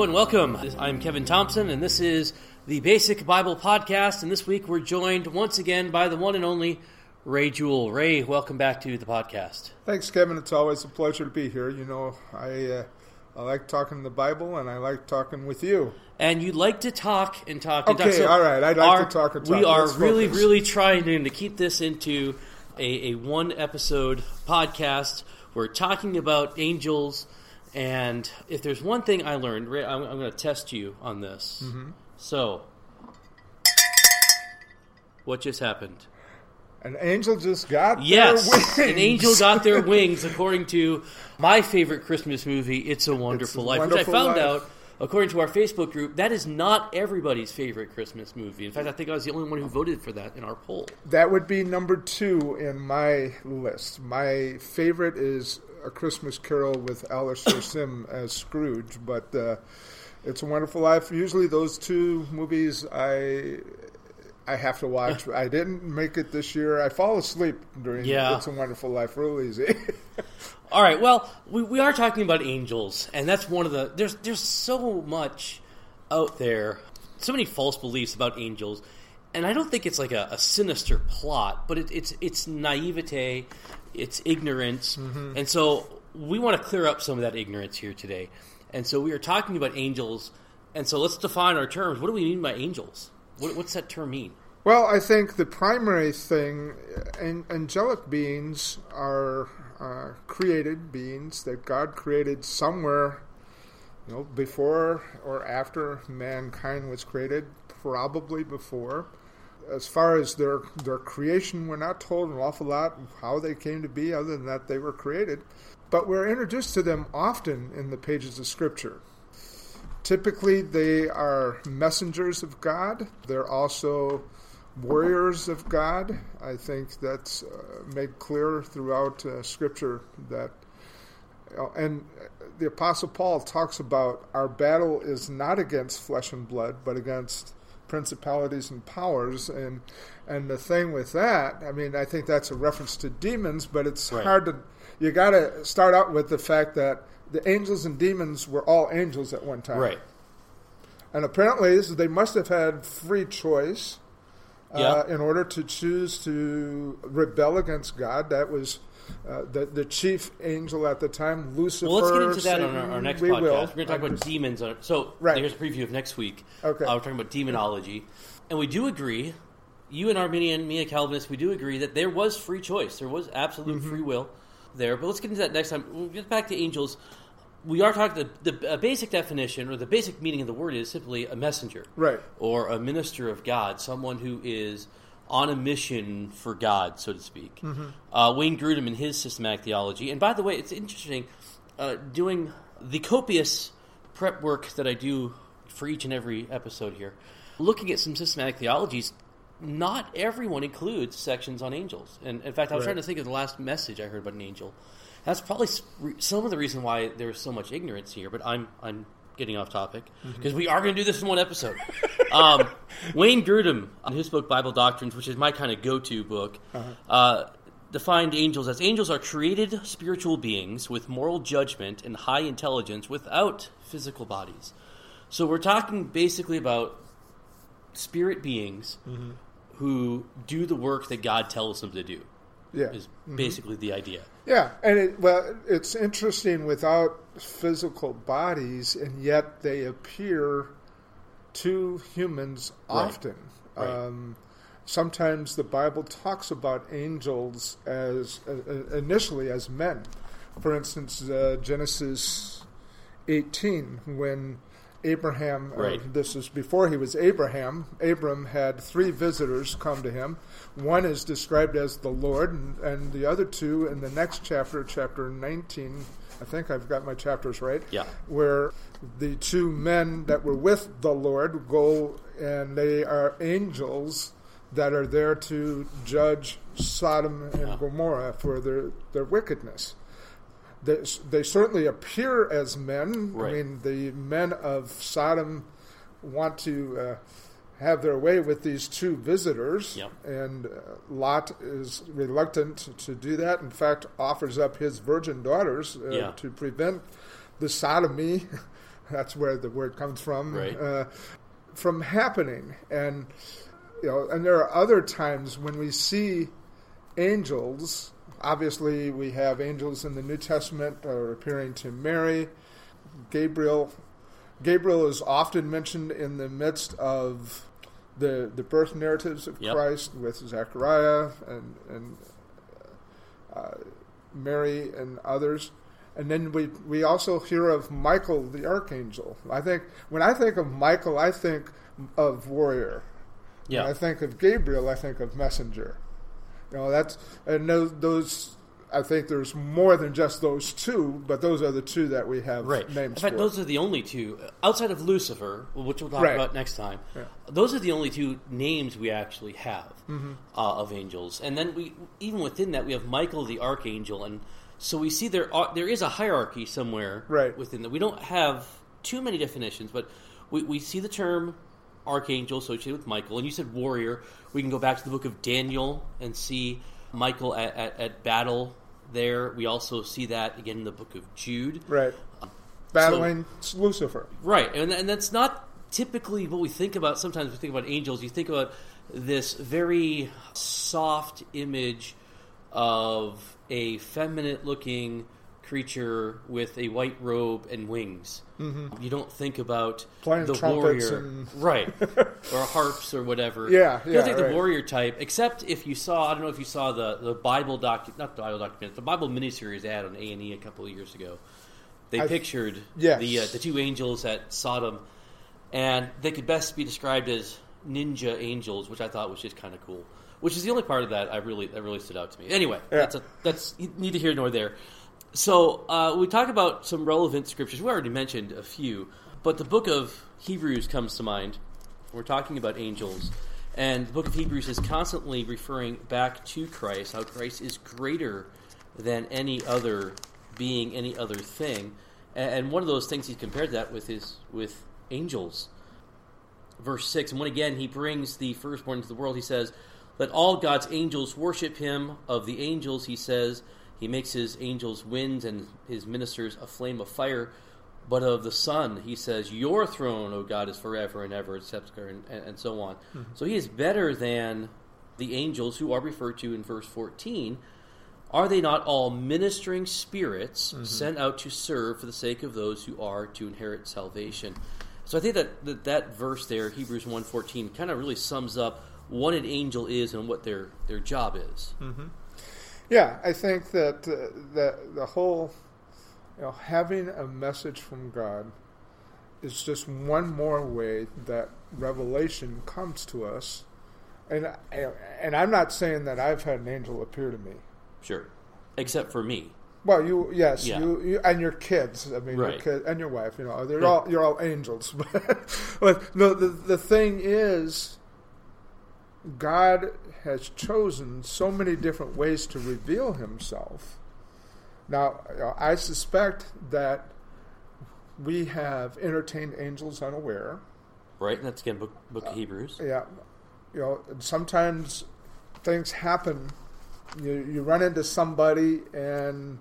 Hello and welcome. I'm Kevin Thompson, and this is the Basic Bible Podcast. And this week we're joined once again by the one and only Ray Jewell. Ray, welcome back to the podcast. Thanks, Kevin. It's always a pleasure to be here. You know, I uh, I like talking the Bible, and I like talking with you. And you like to talk and talk and Okay, talk. all right. I'd like our- to talk and talk. We are Let's really, focus. really trying to, to keep this into a, a one episode podcast. We're talking about angels, and if there's one thing I learned, Ray, I'm, I'm going to test you on this. Mm-hmm. So, what just happened? An angel just got Yes, their an angel got their wings, according to my favorite Christmas movie, "It's a Wonderful It's Life," Wonderful which I found Life. out, according to our Facebook group, that is not everybody's favorite Christmas movie. In fact, I think I was the only one who voted for that in our poll. That would be number two in my list. My favorite is A Christmas Carol with Alastair Sim as Scrooge, but uh, It's a Wonderful Life. Usually, those two movies I I have to watch. I didn't make it this year. I fall asleep during Yeah. It's a Wonderful Life real easy. All right, well, we, we are talking about angels, and that's one of the there's there's so much out there, so many false beliefs about angels, and I don't think it's like a, a sinister plot, but it, it's it's naivete, it's ignorance, mm-hmm. and so we want to clear up some of that ignorance here today, and so we are talking about angels, and so let's define our terms. What do we mean by angels? What, what's that term mean? Well, I think the primary thing, an, angelic beings are uh, created beings that God created somewhere, you know, before or after mankind was created, probably before. As far as their their creation, we're not told an awful lot how they came to be, other than that they were created. But we're introduced to them often in the pages of Scripture. Typically, they are messengers of God. They're also warriors of God. I think that's uh, made clear throughout uh, Scripture that. uh, And the Apostle Paul talks about our battle is not against flesh and blood, but against principalities and powers. And and the thing with that, I mean, I think that's a reference to demons, but it's Right. hard to. You got to start out with the fact that the angels and demons were all angels at one time. Right. And apparently, is- they must have had free choice uh, Yeah. in order to choose to rebel against God. That was uh, the the chief angel at the time, Lucifer. Well, let's get into that on our, our next we podcast. Will. We're going to talk about demons. On, so Right. here's a preview of next week. Okay. Uh, we're talking about demonology, and we do agree. You and Arminian, me and Calvinist, we do agree that there was free choice. There was absolute Mm-hmm. free will there. But let's get into that next time. We'll get back to angels. We are talking the the basic definition or the basic meaning of the word is simply a messenger, Right. or a minister of God, someone who is on a mission for God, so to speak. Uh, Wayne Grudem in his systematic theology, and by the way, it's interesting uh, doing the copious prep work that I do for each and every episode here, looking at some systematic theologies. Not everyone includes sections on angels, and in fact, I was Right. trying to think of the last message I heard about an angel. That's probably some of the reason why there's so much ignorance here. But I'm I'm getting off topic because we are going to do this in one episode. um, Wayne Grudem, in his book Bible Doctrines, which is my kind of go-to book, uh, defined angels as angels are created spiritual beings with moral judgment and high intelligence without physical bodies. So we're talking basically about spirit beings who do the work that God tells them to do. Yeah. Is basically the idea. Yeah, and it, well, it's interesting without physical bodies, and yet they appear to humans Right. often. Right. Um, sometimes the Bible talks about angels as uh, uh, initially as men. For instance, uh, Genesis 18, when Abraham, or Right. this is before he was Abraham, Abram had three visitors come to him. One is described as the Lord, and, and the other two in the next chapter, chapter 19, I think I've got my chapters right, Yeah. where the two men that were with the Lord go and they are angels that are there to judge Sodom and Yeah. Gomorrah for their, their wickedness. They, they certainly appear as men. Right. I mean, the men of Sodom want to uh, have their way with these two visitors, Yep. and uh, Lot is reluctant to do that. In fact, offers up his virgin daughters uh, Yeah. to prevent the sodomy That's where the word comes from. Right. Uh, from happening, and you know, and there are other times when we see angels. Obviously, we have angels in the New Testament are appearing to Mary. Gabriel, Gabriel is often mentioned in the midst of the the birth narratives of Yep. Christ with Zechariah and and uh, Mary and others. And then we we also hear of Michael the archangel. I think when I think of Michael, I think of warrior. Yeah. When I think of Gabriel, I think of messenger. You know that's and those, I think there's more than just those two, but those are the two that we have Right. names In fact, for. those are the only two outside of Lucifer, which we'll talk Right. about next time. Yeah. Those are the only two names we actually have Mm-hmm. uh, of angels, and then we even within that we have Michael the archangel, and so we see there are, there is a hierarchy somewhere Right. within that. We don't have too many definitions, but we, we see the term archangel associated with Michael, and you said warrior. We can go back to the book of Daniel and see Michael at, at, at battle. There, we also see that again in the book of Jude. right. Um, Battling Lucifer. Right, and and that's not typically what we think about. Sometimes we think about angels. You think about this very soft image of a feminine-looking creature with a white robe and wings. Mm-hmm. You don't think about Playing the warrior, and- right, or harps or whatever. Yeah, you don't think right. the warrior type, except if you saw. I don't know if you saw the the Bible docu not the Bible document, the Bible miniseries had on A and E a couple of years ago. They I- pictured yes. the uh, the two angels at Sodom, and they could best be described as ninja angels, which I thought was just kind of cool. Which is the only part of that I really that really stood out to me. Anyway, Yeah. that's a, that's neither here nor there. So uh, we talked about some relevant scriptures. We already mentioned a few, but the book of Hebrews comes to mind. We're talking about angels, and the book of Hebrews is constantly referring back to Christ, how Christ is greater than any other being, any other thing. And one of those things he's compared that with is with angels. Verse 6 And when again he brings the firstborn into the world, he says, Let all God's angels worship him. Of the angels, he says, He makes his angels winds and his ministers a flame of fire. But of the Son, he says, Your throne, O God, is forever and ever, and, and, and so on. Hmm. So he is better than the angels who are referred to in verse 14. Are they not all ministering spirits mm-hmm. sent out to serve for the sake of those who are to inherit salvation? So I think that that, that verse there, Hebrews 1.14, kind of really sums up what an angel is and what their, their job is. Mm-hmm. Yeah, I think that uh, that the whole, you know, having a message from God is just one more way that revelation comes to us. And I- and I'm not saying that I've had an angel appear to me. Sure. Except for me. Well, you yes, Yeah. you, you and your kids. I mean, your Right. kid and your wife. You know, they're all you're all angels. but no, the the thing is, God has chosen so many different ways to reveal Himself. Now, I suspect that we have entertained angels unaware. Right? And that's again book, book of uh, Hebrews. Yeah, you know, sometimes things happen. You you run into somebody and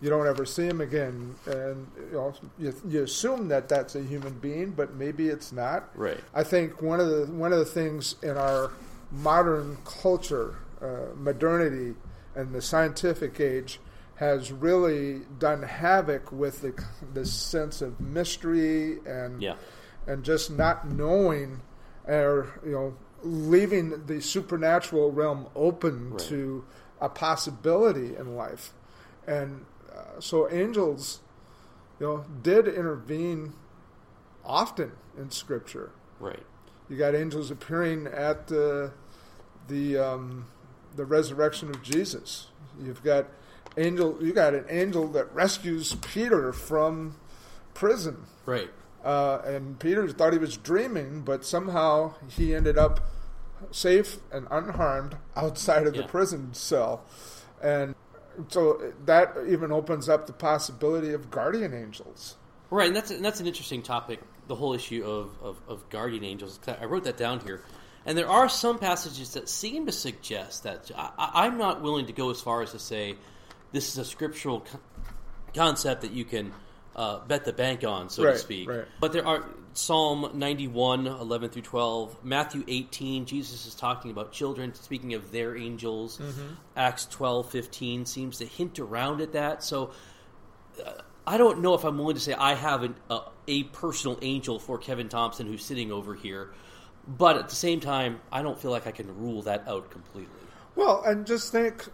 you don't ever see him again, and you know you, you assume that that's a human being, but maybe it's not. Right. I think one of the one of the things in our modern culture, uh, modernity, and the scientific age has really done havoc with the this sense of mystery and Yeah. and just not knowing or you know leaving the supernatural realm open Right. to a possibility in life and uh, so angels you know did intervene often in scripture Right. You got angels appearing at the the um, the resurrection of Jesus you've got angel you got an angel that rescues Peter from prison Right. uh, and Peter thought he was dreaming, but somehow he ended up safe and unharmed outside of the prison cell. And so that even opens up the possibility of guardian angels. Right, and that's and that's an interesting topic. The whole issue of, of, of guardian angels. I wrote that down here, and there are some passages that seem to suggest that. I, I'm not willing to go as far as to say this is a scriptural co- concept that you can uh, bet the bank on, so Right, to speak. right. But there are Psalm 91, 11 through 12, Matthew 18, Jesus is talking about children, speaking of their angels. Mm-hmm. Acts 12, 15 seems to hint around at that. So uh, I don't know if I'm willing to say I have an, uh, a personal angel for Kevin Thompson who's sitting over here. But at the same time, I don't feel like I can rule that out completely. Well, and just think,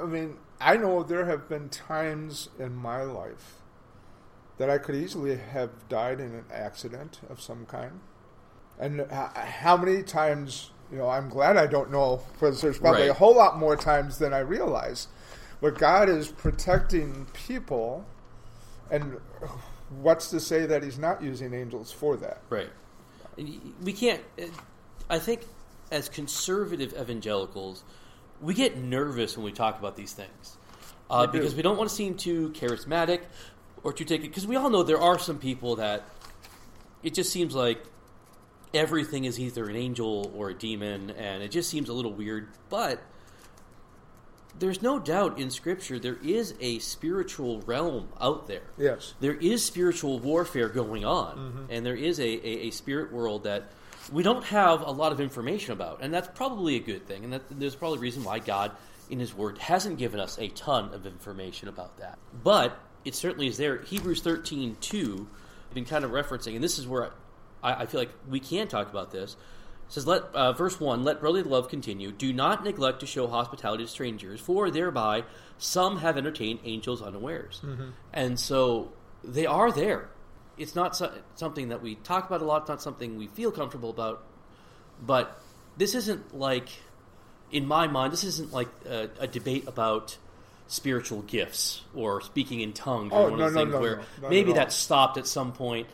I mean, I know there have been times in my life that I could easily have died in an accident of some kind. And how many times, you know, I'm glad I don't know, because there's probably Right. a whole lot more times than I realize. But God is protecting people, and what's to say that He's not using angels for that? Right. We can't. I think as conservative evangelicals, we get nervous when we talk about these things uh, We do. because we don't want to seem too charismatic or too take it. Because we all know there are some people that it just seems like everything is either an angel or a demon, and it just seems a little weird. But there's no doubt in Scripture there is a spiritual realm out there Yes. there is spiritual warfare going on, mm-hmm. and there is a, a, a spirit world that we don't have a lot of information about, and that's probably a good thing. And that, there's probably a reason why God, in His Word, hasn't given us a ton of information about that. But it certainly is there. Hebrews 13 2, been kind of referencing, and this is where I, I feel like we can talk about this. Says, let, uh, verse 1, let brotherly love continue. Do not neglect to show hospitality to strangers, for thereby some have entertained angels unawares. And so they are there. It's not so, something that we talk about a lot, it's not something we feel comfortable about, but this isn't like, in my mind, this isn't like a, a debate about spiritual gifts or speaking in tongues or Oh, one no, of those no, things no, where maybe at all. that's stopped at some point.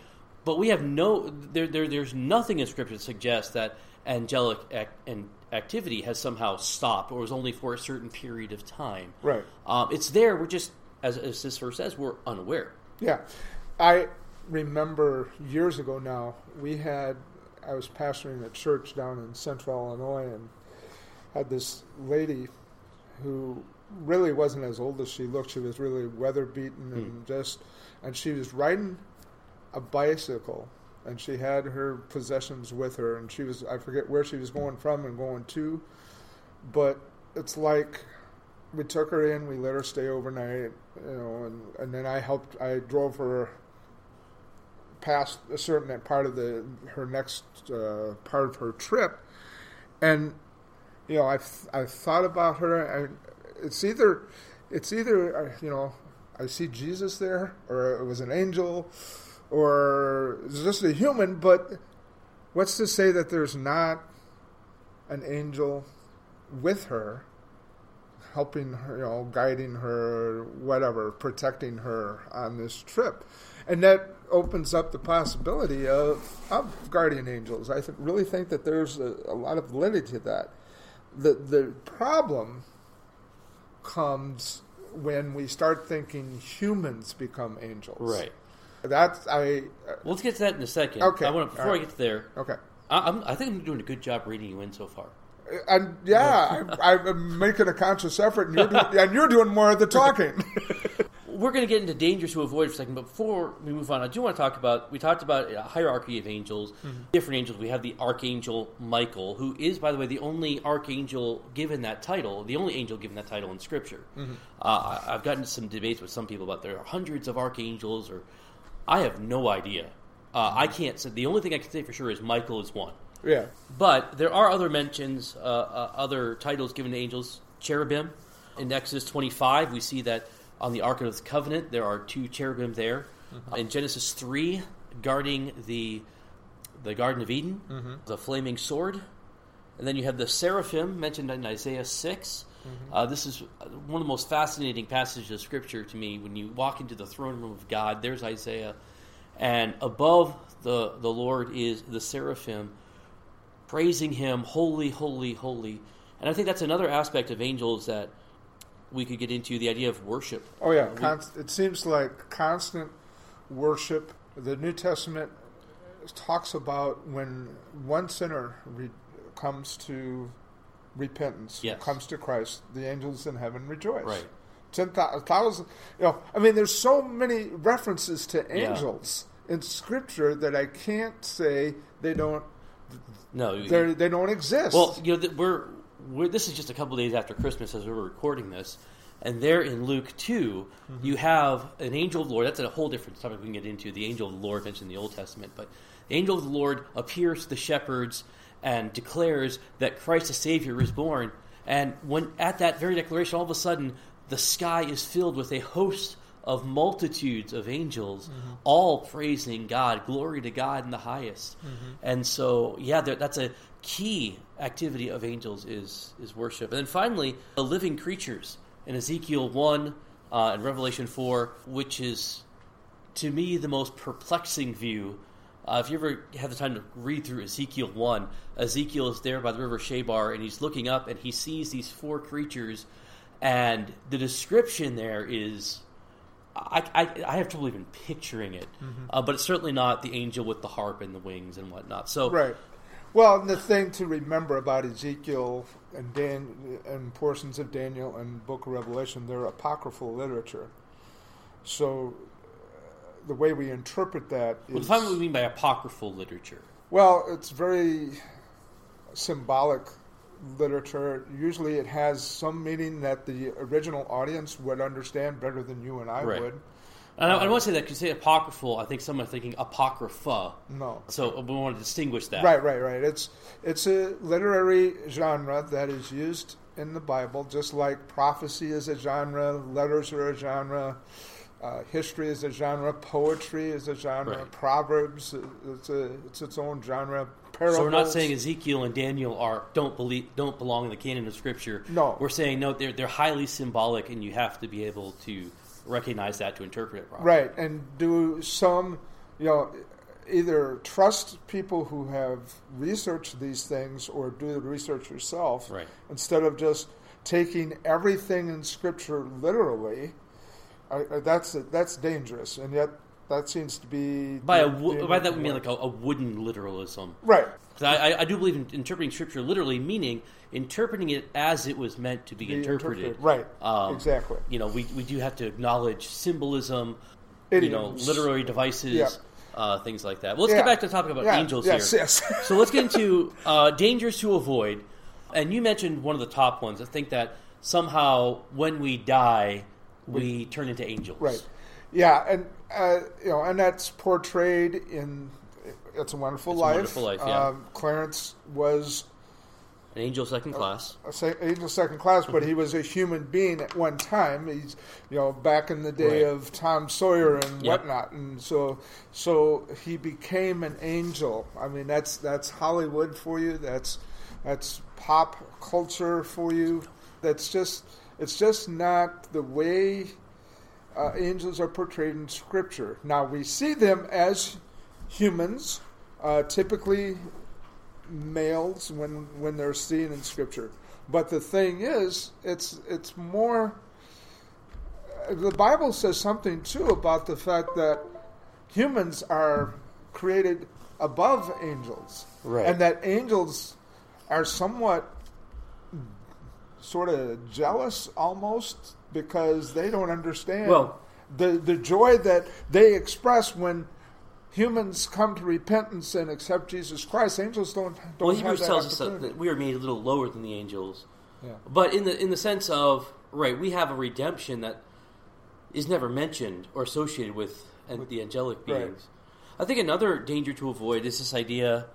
But we have no there, there there's nothing in scripture that suggests that angelic ac- and activity has somehow stopped or was only for a certain period of time. Right. Um, it's there. We're just as, as this verse says, we're unaware. Yeah. I remember years ago now, we had, I was pastoring a church down in central Illinois and had this lady who really wasn't as old as she looked. She was really weather beaten and just, and she was riding a bicycle and she had her possessions with her and she was, I forget where she was going from and going to, but it's like we took her in, we let her stay overnight, you know, and, and then I helped, I drove her past a certain part of the her next uh, part of her trip, and you know, I've I've thought about her, and it's either it's either uh, you know, I see Jesus there, or it was an angel, or just a human, but what's to say that there's not an angel with her? helping her, you know, guiding her, whatever, protecting her on this trip. And that opens up the possibility of, of guardian angels. I th- really think that there's a, a lot of validity to that. The, the problem comes when we start thinking humans become angels. That's, I, uh, Well, let's get to that in a second. Okay. I want to, before All I get to there, okay. I, I'm, I think I'm doing a good job reading you in so far. Uh, and yeah, I, I'm making a conscious effort, and you're, doing, and you're doing more of the talking. We're going to get into dangers to avoid for a second, but before we move on, I do want to talk about. We talked about a hierarchy of angels, mm-hmm. different angels. We have the archangel Michael, who is, by the way, the only archangel given that title, the only angel given that title in Scripture. Mm-hmm. Uh, I- I've gotten into some debates with some people about there are hundreds of archangels, or I have no idea. Uh, I can't say. The only thing I can say for sure is Michael is one. yeah. But there are other mentions, uh, uh, other titles given to angels. Cherubim. In Exodus 25, we see that on the Ark of the Covenant, there are two cherubim there. In Genesis 3, guarding the the Garden of Eden, the flaming sword. And then you have the seraphim mentioned in Isaiah 6. Uh, this is one of the most fascinating passages of Scripture to me. When you walk into the throne room of God, there's Isaiah. And above the, the Lord is the seraphim praising him, holy, holy, holy. And I think that's another aspect of angels that we could get into the idea of worship. Oh yeah, const- it seems like constant worship. The New Testament talks about when one sinner re- comes to repentance, Yes. comes to Christ, the angels in heaven rejoice. Right. ten thousand. You know, I mean, there's so many references to Yeah. angels in Scripture that I can't say they don't No, they they don't exist. Well, you know, we're, we're this is just a couple days after Christmas as we were recording this, and there in Luke 2 Mm-hmm. you have an angel of the Lord. That's a whole different topic we can get into. The angel of the Lord mentioned in the Old Testament, but the angel of the Lord appears to the shepherds and declares that Christ the Savior is born. And when at that very declaration, all of a sudden the sky is filled with a host of multitudes of angels, all praising God, glory to God in the highest. And so, yeah, that's a key activity of angels is is worship. And then finally, the living creatures in Ezekiel one uh, and Revelation four, which is to me the most perplexing view. Uh, if you ever have the time to read through Ezekiel 1, Ezekiel is there by the river Chebar and he's looking up and he sees these four creatures, and the description there is. I, I, I have trouble even picturing it, uh, but it's certainly not the angel with the harp and the wings and whatnot. So, Right. Well, the thing to remember about Ezekiel and Dan and portions of Daniel and Book of Revelation, they're apocryphal literature. So the way we interpret that well, is define what we mean by apocryphal literature. well, it's very symbolic literature. Usually, it has some meaning that the original audience would understand better than you and I Right. would. And I, I uh, want to say that because you say apocryphal, I think some are thinking apocrypha. No. So uh, we want to distinguish that. Right, right, right. It's it's a literary genre that is used in the Bible, just like prophecy is a genre, letters are a genre, uh, history is a genre, poetry is a genre, Right. proverbs it's a it's its own genre. Parables. So we're not saying Ezekiel and Daniel are don't believe don't belong in the canon of Scripture. No. we're saying no. They're they're highly symbolic, and you have to be able to recognize that to interpret it properly. right, and do some, you know. Either trust people who have researched these things or do the research yourself Right. instead of just taking everything in Scripture literally. I, I, that's that's dangerous, and yet that seems to be By a wo- by that we mean like a, a wooden literalism. right, I, I, do believe in interpreting Scripture literally, meaning interpreting it as it was meant to be, Be interpreted. interpreted. Right. Um, Exactly. You know, we we do have to acknowledge symbolism. You know, literary devices. Yeah. Uh, things like that. Well, let's Yeah. get back to the topic about Yeah, angels yes, here. yes. so let's get into uh, dangers to avoid. And you mentioned one of the top ones. I think that somehow when we die, we turn into angels. Right. Yeah, and uh, you know, and that's portrayed in "It's a Wonderful It's a Life." Wonderful Life, yeah. um, Clarence was An angel second class. a se- angel second class, but he was a human being at one time. He's you know back in the day Right. of Tom Sawyer and Yep. whatnot, and so so he became an angel. I mean, that's that's Hollywood for you. That's that's pop culture for you. That's just it's just not the way uh, angels are portrayed in Scripture. Now we see them as humans, uh, typically males when when they're seen in Scripture. But the thing is, it's it's more. uh, The Bible says something too about the fact that humans are created above angels, Right. and that angels are somewhat sort of jealous almost because they don't understand Well- the the joy that they express when humans come to repentance and accept Jesus Christ. Angels don't don't Well, have Hebrews that tells us that, we are made a little lower than the angels, Yeah. but in the in the sense of right, we have a redemption that is never mentioned or associated with an- the angelic Right. beings. I think another danger to avoid is this idea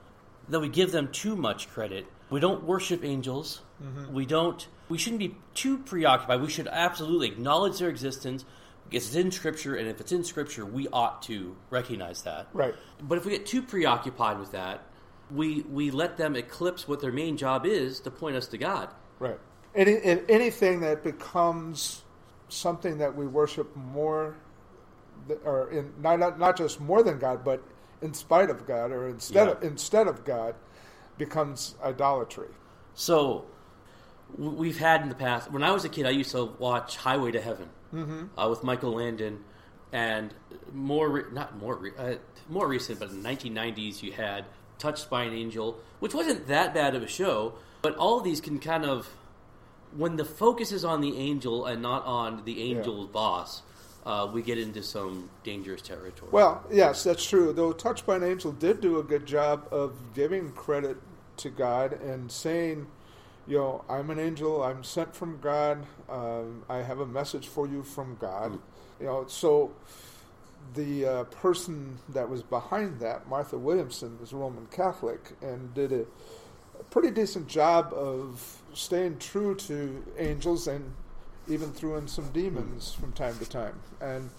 that we give them too much credit. We don't worship angels. Mm-hmm. We don't. We shouldn't be too preoccupied. We should absolutely acknowledge their existence. because It's in Scripture, and if it's in Scripture, we ought to recognize that. Right. But if we get too preoccupied with that, we we let them eclipse what their main job is to point us to God. Right. Any, and anything that becomes something that we worship more, or in, not, not just more than God, but in spite of God, or instead of instead of God, becomes idolatry. So we've had in the past. When I was a kid, I used to watch Highway to Heaven uh, with Michael Landon, and more re- not more re- uh, more recent, but in the 1990s, you had Touched by an Angel, which wasn't that bad of a show. But all of these can kind of when the focus is on the angel and not on the angel's boss, uh, we get into some dangerous territory. Well, yes, that's true. Though Touched by an Angel did do a good job of giving credit to God and saying, you know, I'm an angel, I'm sent from God, um, I have a message for you from God. Mm. You know, so the uh, person that was behind that, Martha Williamson, was a Roman Catholic and did a, a pretty decent job of staying true to angels and even threw in some demons from time to time. And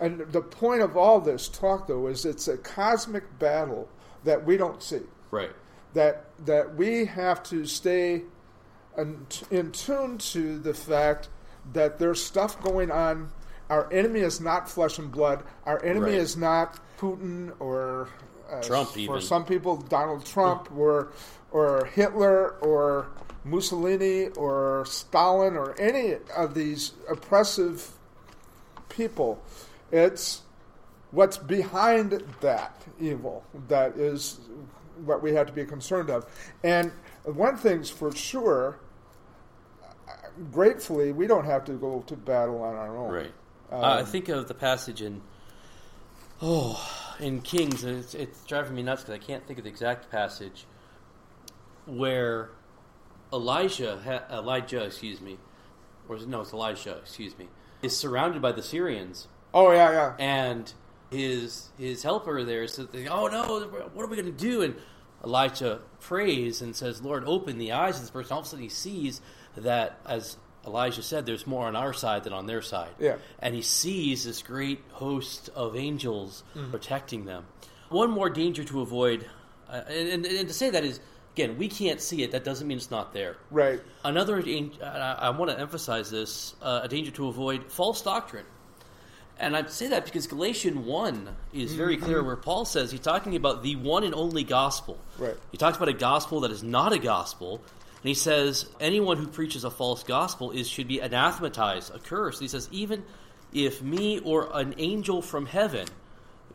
and the point of all this talk, though, is it's a cosmic battle that we don't see. right. That that we have to stay in, in tune to the fact that there's stuff going on. Our enemy is not flesh and blood. Our enemy Right. is not Putin or uh, Trump For some people, Donald Trump or or Hitler or Mussolini or Stalin or any of these oppressive people. It's what's behind that evil that is what we have to be concerned of. And one thing's for sure, gratefully, we don't have to go to battle on our own. Right. Um, uh, I think of the passage in oh in Kings, and it's, it's driving me nuts because I can't think of the exact passage where Elijah, ha- Elijah, excuse me, or is it, no, it's Elisha, excuse me, is surrounded by the Syrians, Oh yeah, yeah. and his his helper there says, "Oh no, what are we going to do?" And Elijah prays and says, "Lord, open the eyes of this person." All of a sudden, he sees that, as Elijah said, there's more on our side than on their side. Yeah. and he sees this great host of angels protecting them. One more danger to avoid, uh, and, and, and to say that is again, we can't see it. That doesn't mean it's not there. Right. Another, uh, I, I want to emphasize this: uh, a danger to avoid false doctrine. And I say that because Galatians 1 is very mm-hmm. clear where Paul says he's talking about the one and only gospel. Right. He talks about a gospel that is not a gospel. And he says anyone who preaches a false gospel is should be anathematized, accursed. He says even if me or an angel from heaven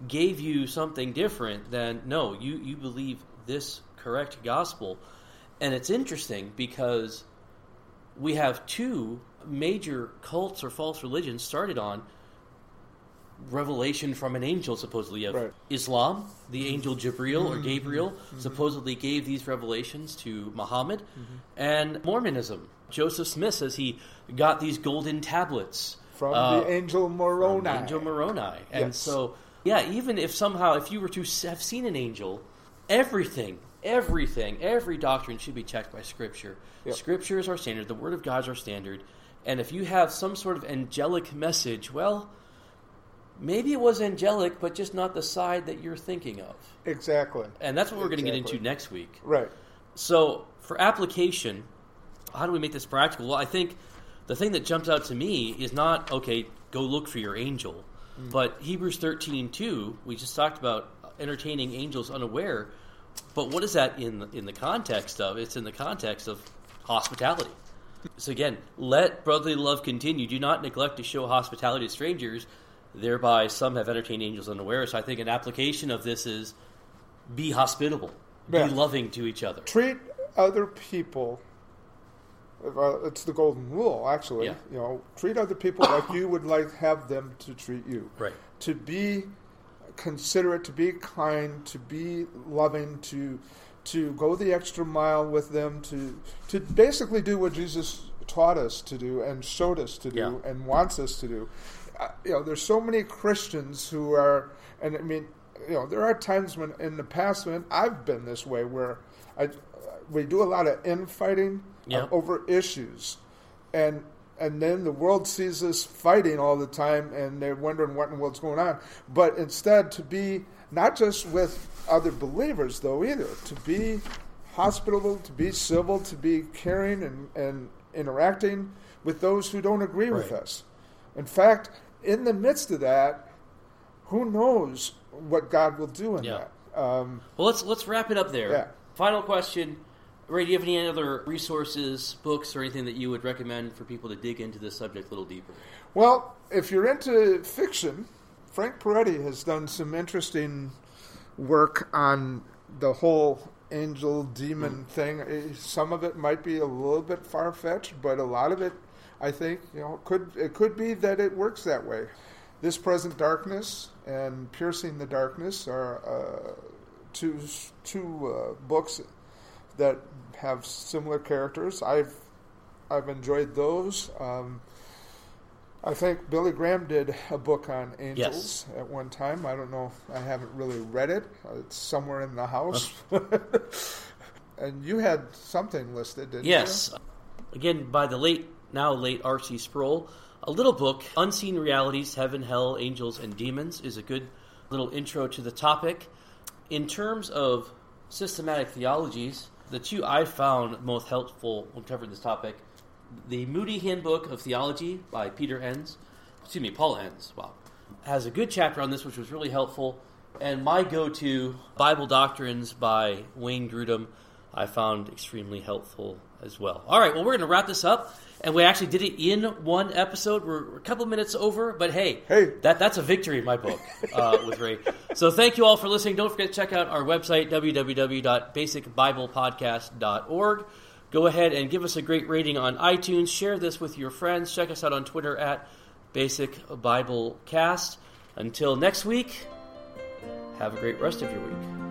gave you something different, then no, you, you believe this correct gospel. And it's interesting because we have two major cults or false religions started on revelation from an angel supposedly of Right. islam the angel jibril or mm-hmm. gabriel mm-hmm. supposedly gave these revelations to muhammad mm-hmm. and mormonism joseph smith says he got these golden tablets From uh, the angel Moroni. from angel moroni and Yes. so yeah even if somehow if you were to have seen an angel everything everything every doctrine should be checked by scripture Yep. scripture is our standard the word of god is our standard and if you have some sort of angelic message well maybe it was angelic but just not the side that you're thinking of Exactly. and that's what we're going to get into next week Right. so for application, how do we make this practical? Well, I think the thing that jumps out to me is not okay. Go look for your angel, mm. but Hebrews thirteen two. We just talked about entertaining angels unaware, but what is that in in the context of? It's in the context of hospitality. So again, let brotherly love continue. Do not neglect to show hospitality to strangers. Thereby, some have entertained angels unaware. So I think an application of this is be hospitable, Yeah. be loving to each other. treat other people it's the golden rule actually Yeah. you know treat other people like you would like have them to treat you Right. to be considerate to be kind to be loving to to go the extra mile with them to to basically do what jesus taught us to do and showed us to do Yeah. and wants us to do you know there's so many christians who are and i mean you know there are times when in the past when i've been this way where i we do a lot of infighting um, Yeah. over issues. And and then the world sees us fighting all the time and they're wondering what in the world's going on. But instead to be not just with other believers though either. To be hospitable to be civil to be caring and, and interacting with those who don't agree with us. In fact in the midst of that who knows what god will do in Yeah. that um, Well, let's let's wrap it up there. Yeah. Final question, Ray. Do you have any other resources, books, or anything that you would recommend for people to dig into this subject a little deeper? Well, if you're into fiction, Frank Peretti has done some interesting work on the whole angel demon thing. Eh, Some of it might be a little bit far fetched, but a lot of it, I think, you know, could it could be that it works that way. This present darkness and piercing the darkness are uh, two two uh, books that have similar characters. I've I've enjoyed those. Um, I think Billy Graham did a book on angels at one time. I don't know. I haven't really read it. It's somewhere in the house. and you had something listed, didn't Yes. Again, by the late, now late R.C. Sproul. A little book, Unseen Realities Heaven, Hell, Angels, and Demons, is a good little intro to the topic. In terms of systematic theologies, the two I found most helpful when covering this topic the Moody Handbook of Theology by Peter Enns, excuse me, Paul Enns, wow, has a good chapter on this, which was really helpful. And my go to, Bible Doctrines by Wayne Grudem, I found extremely helpful as well. All right, well, we're going to wrap this up. And we actually did it in one episode. We're, a couple minutes over, but hey, Hey. that, that's a victory in my book uh, with Ray. So thank you all for listening. Don't forget to check out our website, www.basicbiblepodcast.org. Go ahead and give us a great rating on iTunes. Share this with your friends. Check us out on Twitter at Basic Bible Cast. Until next week, have a great rest of your week.